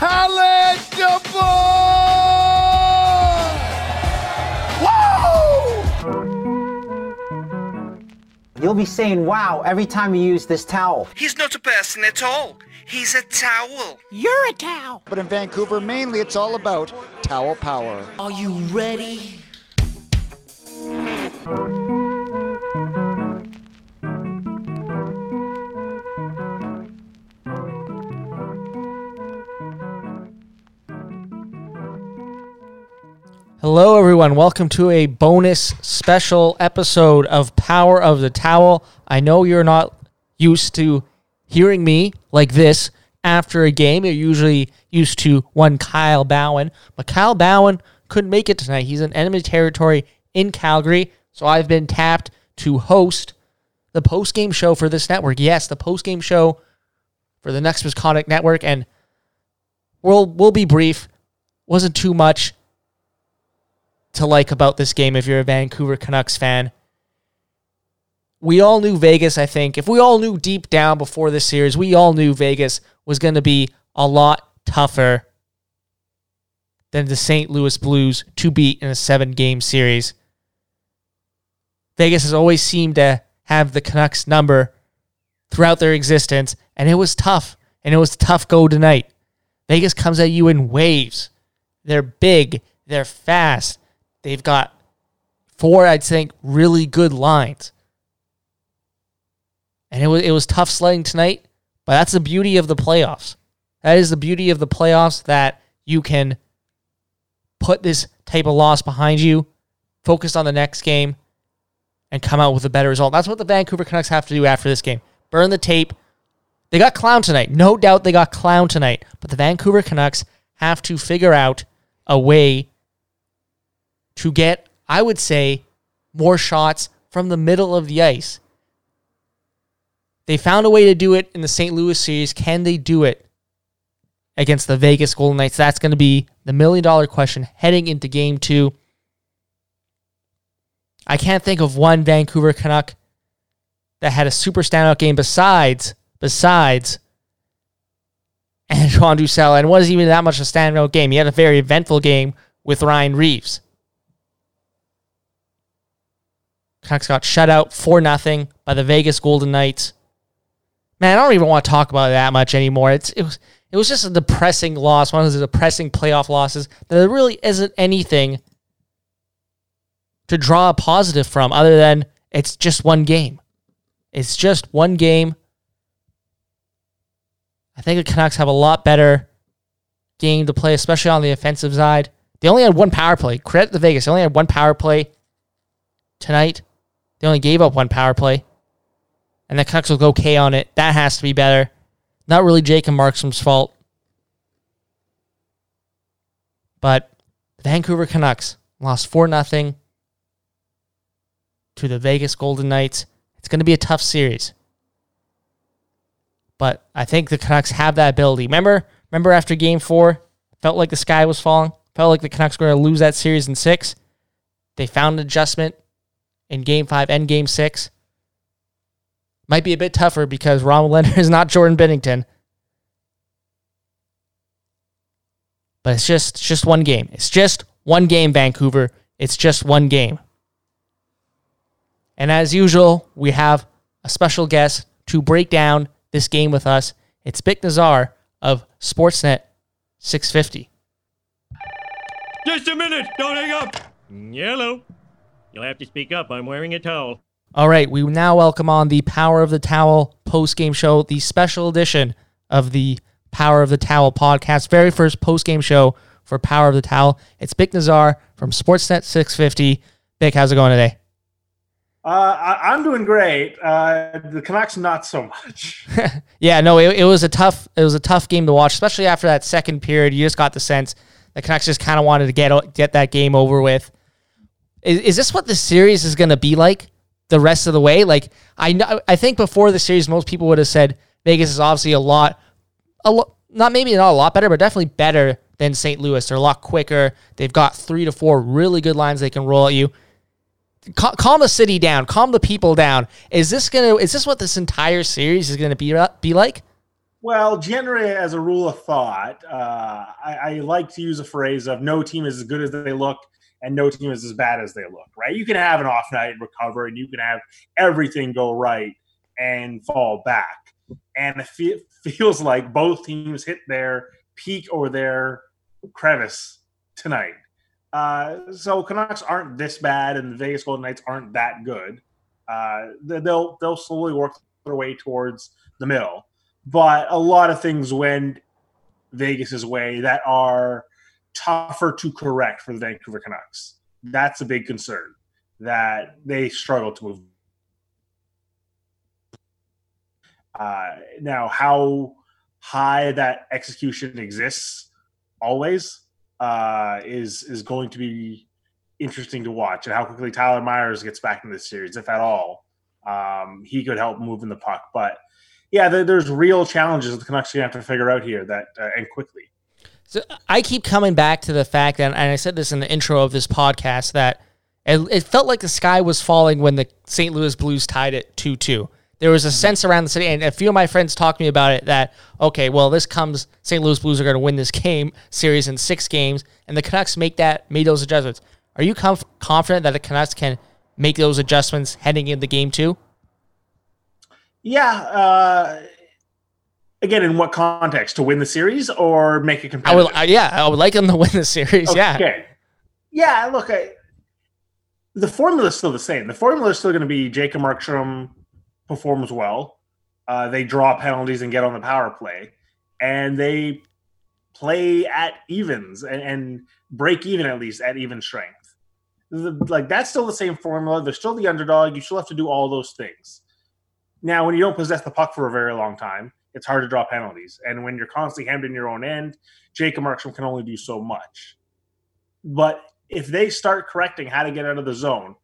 eligible! Woo! You'll be saying wow every time you use this towel. He's not a person at all. He's a towel. You're a towel. But in Vancouver, mainly it's all about towel power. Are you ready? Hello, everyone. Welcome to a bonus special episode of Power of the Towel. I know you're not used to hearing me like this after a game. You're usually used to one Kyle Bowen, but Kyle Bowen couldn't make it tonight. He's in enemy territory in Calgary, so I've been tapped to host the post game show for this network. Yes, the post game show for the Next Misconduct Network, and we'll we'll be brief. Wasn't too much to like about this game if you're a Vancouver Canucks fan. We all knew Vegas, I think. If we all knew deep down before this series, we all knew Vegas was going to be a lot tougher than the St. Louis Blues to beat in a seven game series. Vegas has always seemed to have the Canucks number throughout their existence, and it was tough. And it was tough go tonight. Vegas comes at you in waves. They're big, they're fast, They've got four, I'd think, really good lines. And it was it was tough sledding tonight, but that's the beauty of the playoffs. That is the beauty of the playoffs that you can put this type of loss behind you, focus on the next game, and come out with a better result. That's what the Vancouver Canucks have to do after this game. Burn the tape. They got clown tonight. No doubt they got clown tonight. But the Vancouver Canucks have to figure out a way to get, I would say, more shots from the middle of the ice. They found a way to do it in the St. Louis series. Can they do it against the Vegas Golden Knights? That's going to be the million dollar question heading into game two. I can't think of one Vancouver Canuck that had a super standout game besides besides Antoine Roussel, and wasn't even that much a standout game. He had a very eventful game with Ryan Reaves. Canucks got shut out 4 0 by the Vegas Golden Knights. Man, I don't even want to talk about it that much anymore. It's it was it was just a depressing loss, one of those depressing playoff losses there really isn't anything to draw a positive from other than it's just one game. It's just one game. I think the Canucks have a lot better game to play, especially on the offensive side. They only had one power play. Credit the Vegas. They only had one power play tonight. They only gave up one power play. And the Canucks look okay on it. That has to be better. Not really Jacob Markstrom's fault. But the Vancouver Canucks lost 4 0 to the Vegas Golden Knights. It's going to be a tough series. But I think the Canucks have that ability. Remember, remember after game four, felt like the sky was falling, felt like the Canucks were going to lose that series in six. They found an adjustment in game five and game six. Might be a bit tougher because Robin Lehner is not Jordan Binnington. But it's just it's just one game. It's just one game, Vancouver. It's just one game. And as usual, we have a special guest to break down this game with us. It's Bik Nazar of Sportsnet 650. Just a minute! Don't hang up! Yellow. You'll have to speak up. I'm wearing a towel. All right, we now welcome on the Power of the Towel post game show, the special edition of the Power of the Towel podcast, very first post game show for Power of the Towel. It's Bik Nazar from Sportsnet 650. Bik, how's it going today? Uh, I, am doing great. Uh, the Canucks, not so much. yeah, no, it, it was a tough. It was a tough game to watch, especially after that second period. You just got the sense the Canucks just kind of wanted to get get that game over with. Is, is this what the series is going to be like the rest of the way? Like I know, I think before the series, most people would have said Vegas is obviously a lot, a lot, not maybe not a lot better, but definitely better than St. Louis. They're a lot quicker. They've got three to four really good lines they can roll at you. Cal- calm the city down. Calm the people down. Is this gonna? Is this what this entire series is gonna be be like? Well, generally, as a rule of thought, uh, I, I like to use a phrase of no team is as good as they look and no team is as bad as they look, right? You can have an off night and recover, and you can have everything go right and fall back. And it fe- feels like both teams hit their peak or their crevice tonight. Uh, so Canucks aren't this bad, and the Vegas Golden Knights aren't that good. Uh, they- they'll they'll slowly work their way towards the middle, but a lot of things went Vegas's way that are tougher to correct for the Vancouver Canucks. That's a big concern that they struggle to move. Uh, now, how high that execution exists always uh, is is going to be interesting to watch, and how quickly Tyler Myers gets back in this series, if at all. Um, he could help moving the puck, but yeah, there, there's real challenges the Canucks are going to have to figure out here that uh, and quickly. So I keep coming back to the fact that, and I said this in the intro of this podcast, that it, it felt like the sky was falling when the St. Louis Blues tied it 2 2. There was a sense around the city, and a few of my friends talked to me about it that, okay, well, this comes, St. Louis Blues are going to win this game series in six games, and the Canucks make that, made those adjustments. Are you conf- confident that the Canucks can make those adjustments heading into game two? Yeah. Uh, again, in what context? To win the series or make it I competitive? would, uh, yeah, I would like them to win the series. Yeah. Okay. Yeah, look, I, the formula is still the same. The formula is still going to be Jacob Markstrom performs well. Uh, they draw penalties and get on the power play, and they play at evens and, and break even at least at even strength. The- like that's still the same formula. They're still the underdog. You still have to do all those things. Now, when you don't possess the puck for a very long time, it's hard to draw penalties. And when you're constantly hemmed in your own end, Jacob Markstrom can only do so much. But if they start correcting how to get out of the zone,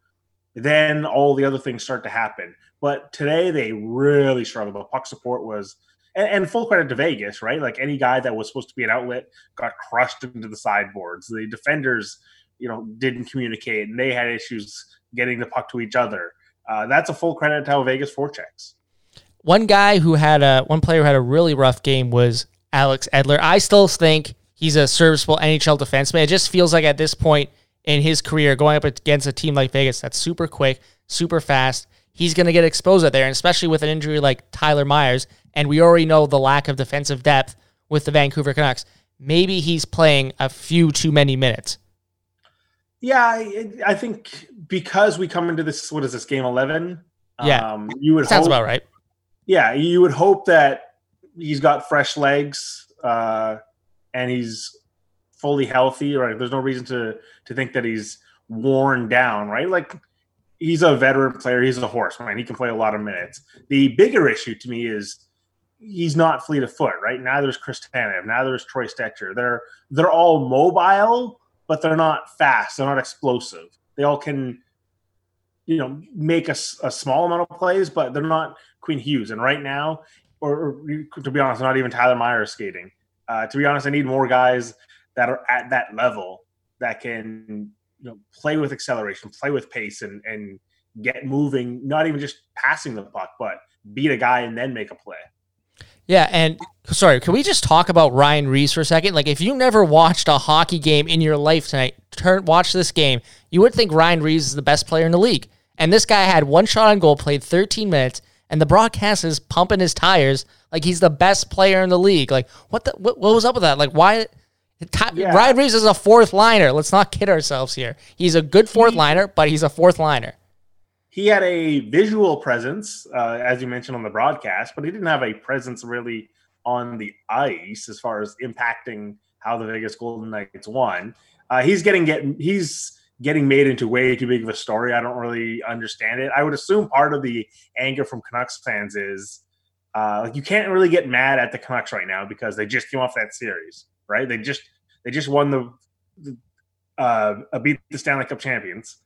then all the other things start to happen. But today they really struggled. The puck support was, and, and full credit to Vegas, right? Like any guy that was supposed to be an outlet got crushed into the sideboards. The defenders, you know, didn't communicate, and they had issues getting the puck to each other. Uh, that's a full credit to how Vegas forechecks. One guy who had a one player who had a really rough game was Alex Edler. I still think he's a serviceable NHL defenseman. It just feels like at this point in his career, going up against a team like Vegas that's super quick, super fast, he's going to get exposed out there, and especially with an injury like Tyler Myers, and we already know the lack of defensive depth with the Vancouver Canucks. Maybe he's playing a few too many minutes. Yeah, I, think because we come into this, what is this game eleven? Yeah. um, you would Sounds hope, about right. Yeah, you would hope that he's got fresh legs uh, and he's fully healthy. Right? There's no reason to to think that he's worn down. Right? Like he's a veteran player. He's a horseman. He can play a lot of minutes. The bigger issue to me is he's not fleet of foot. Right? Neither is Chris Tanev. Neither is Troy Stecher. They're they're all mobile, but they're not fast. They're not explosive. They all can you know make a small amount of plays, but they're not Quinn Hughes. And right now, or, or to be honest, not even Tyler Myers skating. Uh, to be honest, I need more guys that are at that level that can you know play with acceleration, play with pace, and and get moving. Not even just passing the puck, but beat a guy and then make a play. Yeah, and sorry, can we just talk about Ryan Reaves for a second? Like, if you never watched a hockey game in your life tonight, turn watch this game. You would think Ryan Reaves is the best player in the league, and this guy had one shot on goal, played 13 minutes, and the broadcast is pumping his tires like he's the best player in the league. Like, what the what, what was up with that? Like, why? Ty- Yeah. Ryan Reaves is a fourth liner. Let's not kid ourselves here. He's a good fourth liner, but he's a fourth liner. he had a visual presence, uh, as you mentioned on the broadcast, but he didn't have a presence really on the ice as far as impacting how the Vegas Golden Knights won. Uh, he's getting getting he's getting made into way too big of a story. I don't really understand it. I would assume part of the anger from Canucks fans is uh, like you can't really get mad at the Canucks right now because they just came off that series, right? They just they just won the, the uh, beat the Stanley Cup champions.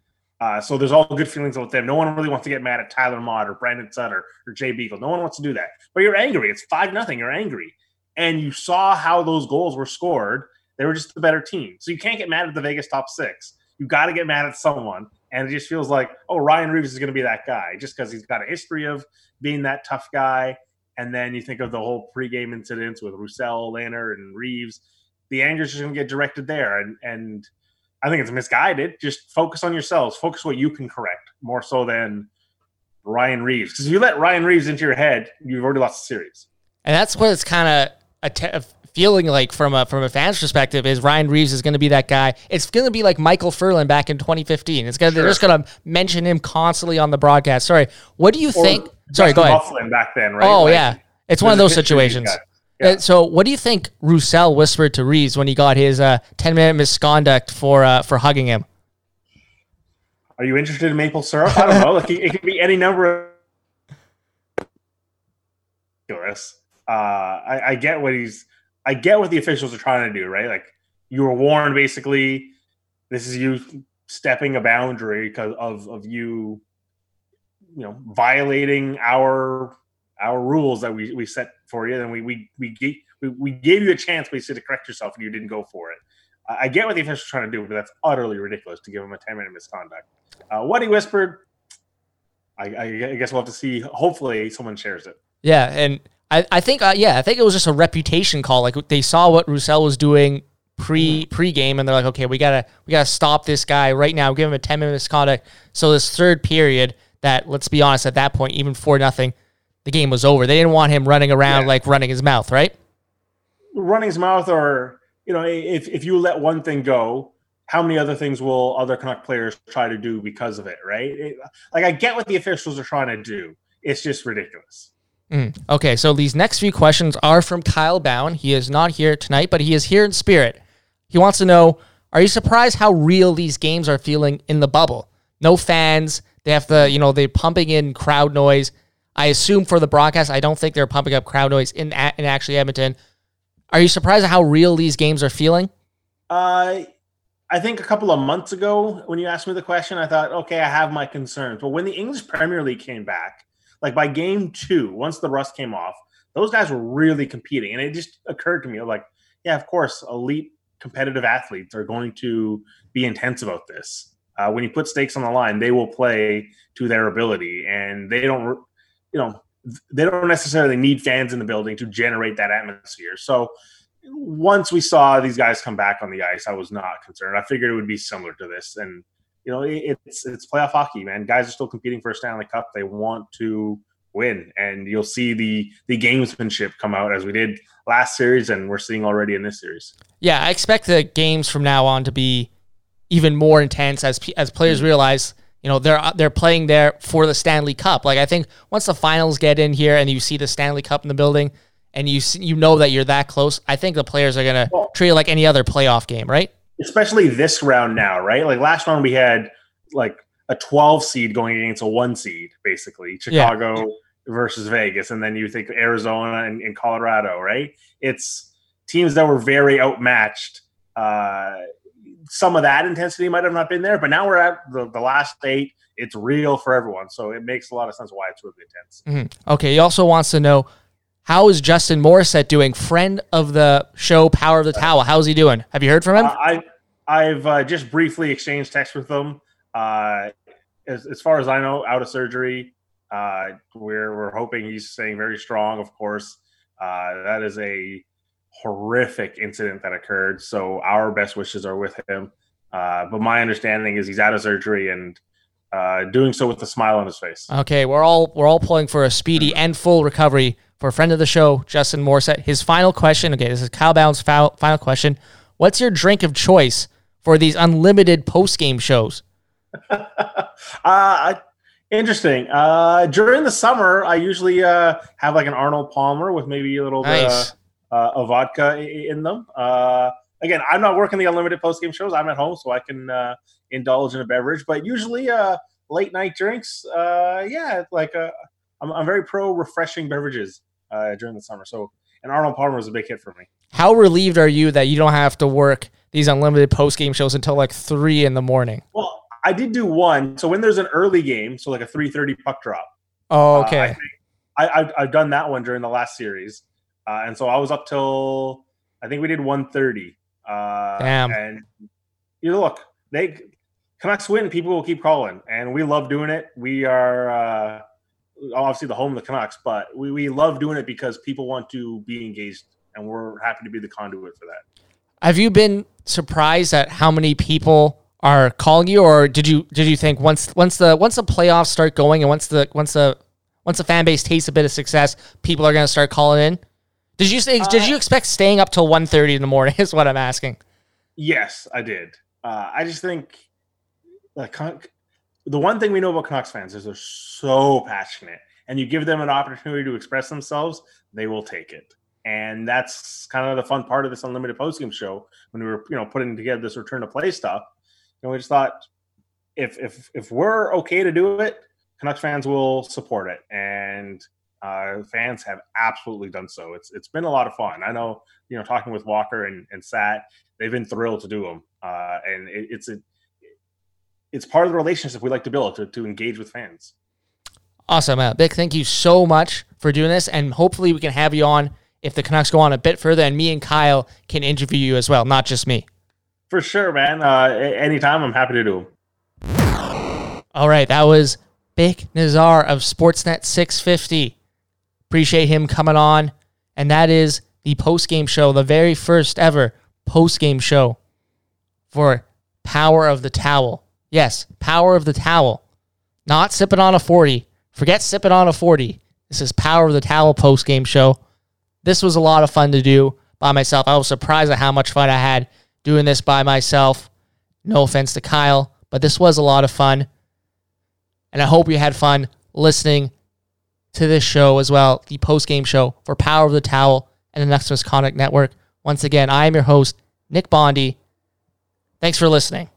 Uh, so there's all good feelings about them. No one really wants to get mad at Tyler Motte or Brandon Sutter or Jay Beagle. No one wants to do that. But you're angry. It's five nothing. You're angry, and you saw how those goals were scored. They were just the better team. So you can't get mad at the Vegas top six. You got to get mad at someone. And it just feels like, oh, Ryan Reaves is going to be that guy just because he's got a history of being that tough guy. and then you think of the whole pregame incidents with Roussel, Lehner, and Reaves. The anger is just going to get directed there, and and I think it's misguided. Just focus on yourselves. Focus what you can correct more so than Ryan Reaves. Because if you let Ryan Reaves into your head, you've already lost the series. And that's what it's kind of a te- feeling like from a from a fan's perspective is Ryan Reaves is going to be that guy. It's going to be like Michael Ferland back in 2015. It's gonna, they're just going to mention him constantly on the broadcast. Sorry, what do you Or think? Sorry, go ahead. Bufflin back then, right? Oh Like, yeah, it's one of those a picture of these situations. Yeah. Uh, So, what do you think Roussel whispered to Reaves when he got his uh, 10 minute misconduct for uh, for hugging him? Are you interested in maple syrup? I don't know. Like, it, could be any number of. Uh, I, I get what he's. I get what the officials are trying to do. Right, like you were warned. Basically, this is you stepping a boundary because of of you, you know, violating our our rules that we, we set for you. And we we we gave we, we gave you a chance basically to correct yourself, and you didn't go for it. I get what the officials are trying to do, but that's utterly ridiculous to give him a 10 minute misconduct. Uh, what he whispered, I, I guess we'll have to see. Hopefully, someone shares it. Yeah, and I, I think uh, yeah, I think it was just a reputation call. Like they saw what Roussel was doing pre pre game, and they're like, okay, we gotta we gotta stop this guy right now. Give him a ten minute misconduct. So this third period, that let's be honest, at that point, even four nothing, the game was over. They didn't want him running around Yeah. like running his mouth, right? Running his mouth, or you know, if if you let one thing go, how many other things will other Canuck players try to do because of it? Right? It- like I get what the officials are trying to do. It's just ridiculous. Mm. Okay, so these next few questions are from Kyle Bowen. He is not here tonight, but he is here in spirit. He wants to know Are you surprised how real these games are feeling in the bubble? No fans. They have the, you know, they're pumping in crowd noise. I assume for the broadcast, I don't think they're pumping up crowd noise in, in actually Edmonton. Are you surprised at how real these games are feeling? Uh, I think a couple of months ago, when you asked me the question, I thought, okay, I have my concerns. But when the English Premier League came back, like by game two, once the rust came off, those guys were really competing. And it just occurred to me, like, yeah, of course, elite competitive athletes are going to be intense about this. Uh, when you put stakes on the line, they will play to their ability, and they don't, you know, they don't necessarily need fans in the building to generate that atmosphere. So once we saw these guys come back on the ice, I was not concerned. I figured it would be similar to this, and you know, it's it's playoff hockey, man. Guys are still competing for a Stanley Cup. They want to win, and you'll see the the gamesmanship come out as we did last series, and we're seeing already in this series. Yeah, I expect the games from now on to be even more intense as as players mm-hmm. realize, you know, they're they're playing there for the Stanley Cup. Like I think once the finals get in here and you see the Stanley Cup in the building and you you know that you're that close, I think the players are going to Well- treat it like any other playoff game, right? Especially this round now, right? Like last round, we had like a 12 seed going against a one seed, basically Yeah. Chicago versus Vegas, and then you think Arizona and, and Colorado, right? It's teams that were very outmatched. Uh, some of that intensity might have not been there, but now we're at the, the last eight. It's real for everyone, so it makes a lot of sense why it's really intense. Okay, he also wants to know how is Justin Morissette doing? Friend of the show, Power of the Towel. How's he doing? Have you heard from him? Uh, I I've uh, just briefly exchanged texts with him. Uh, as, as far as I know, out of surgery. Uh, we're we're hoping he's staying very strong. Of course, uh, that is a horrific incident that occurred. So our best wishes are with him. Uh, but my understanding is he's out of surgery and uh, doing so with a smile on his face. Okay, we're all we're all pulling for a speedy and full recovery for a friend of the show, Justin Morissette. His final question. Okay, this is Kyle Bowen's final, question. What's your drink of choice for these unlimited post game shows? uh, interesting. Uh, during the summer, I usually uh, have like an Arnold Palmer with maybe a little bit Nice. uh, uh, of vodka in them. Uh, again, I'm not working the unlimited post game shows. I'm at home, so I can uh, indulge in a beverage. But usually, uh, late night drinks. Uh, yeah, like uh, I'm, I'm very pro refreshing beverages uh, during the summer. So, and Arnold Palmer is a big hit for me. How relieved are you that you don't have to work these unlimited post game shows until like three in the morning? Well, I did do one. So when there's an early game, so like a 3:30 puck drop. Oh, Uh, okay. think I, I've done that one during the last series, uh, and so I was up till I think we did 1:30. Uh, Damn. And you look, they Canucks win. People will keep calling, and we love doing it. We are uh, obviously the home of the Canucks, but we, we love doing it because people want to be engaged, and we're happy to be the conduit for that. Have you been surprised at how many people are calling you, or did you did you think once once the once the playoffs start going and once the once the once the fan base tastes a bit of success, people are going to start calling in? Did you say, did you expect staying up till 1.30 in the morning? Is what I'm asking. Yes, I did. Uh, I just think like the one thing we know about Canucks fans is they're so passionate, and you give them an opportunity to express themselves, they will take it. And that's kind of the fun part of this unlimited postgame show when we were, you know, putting together this return to play stuff. Know, we just thought if if if we're okay to do it, Canucks fans will support it, and uh, fans have absolutely done so. It's it's been a lot of fun. I know, you know, talking with Walker and, and Sat, they've been thrilled to do them, uh, and it, it's a it's part of the relationship we like to build to, to engage with fans. Awesome. Uh, Vic, thank you so much for doing this. And hopefully we can have you on if the Canucks go on a bit further and me and Kyle can interview you as well, not just me. For sure, man. Uh, anytime, I'm happy to do them. All right. That was Vic Nazar of Sportsnet 650. Appreciate him coming on. And that is the post game show, the very first ever post game show for Power of the Towel. Yes, Power of the Towel. Not sipping on a 40. Forget sipping on a 40. This is Power of the Towel post game show. This was a lot of fun to do by myself. I was surprised at how much fun I had doing this by myself. No offense to Kyle, but this was a lot of fun. And I hope you had fun listening to this show as well, the post game show for Power of the Towel and the Next Misconduct Network. Once again, I am your host, Nick Bondi. Thanks for listening.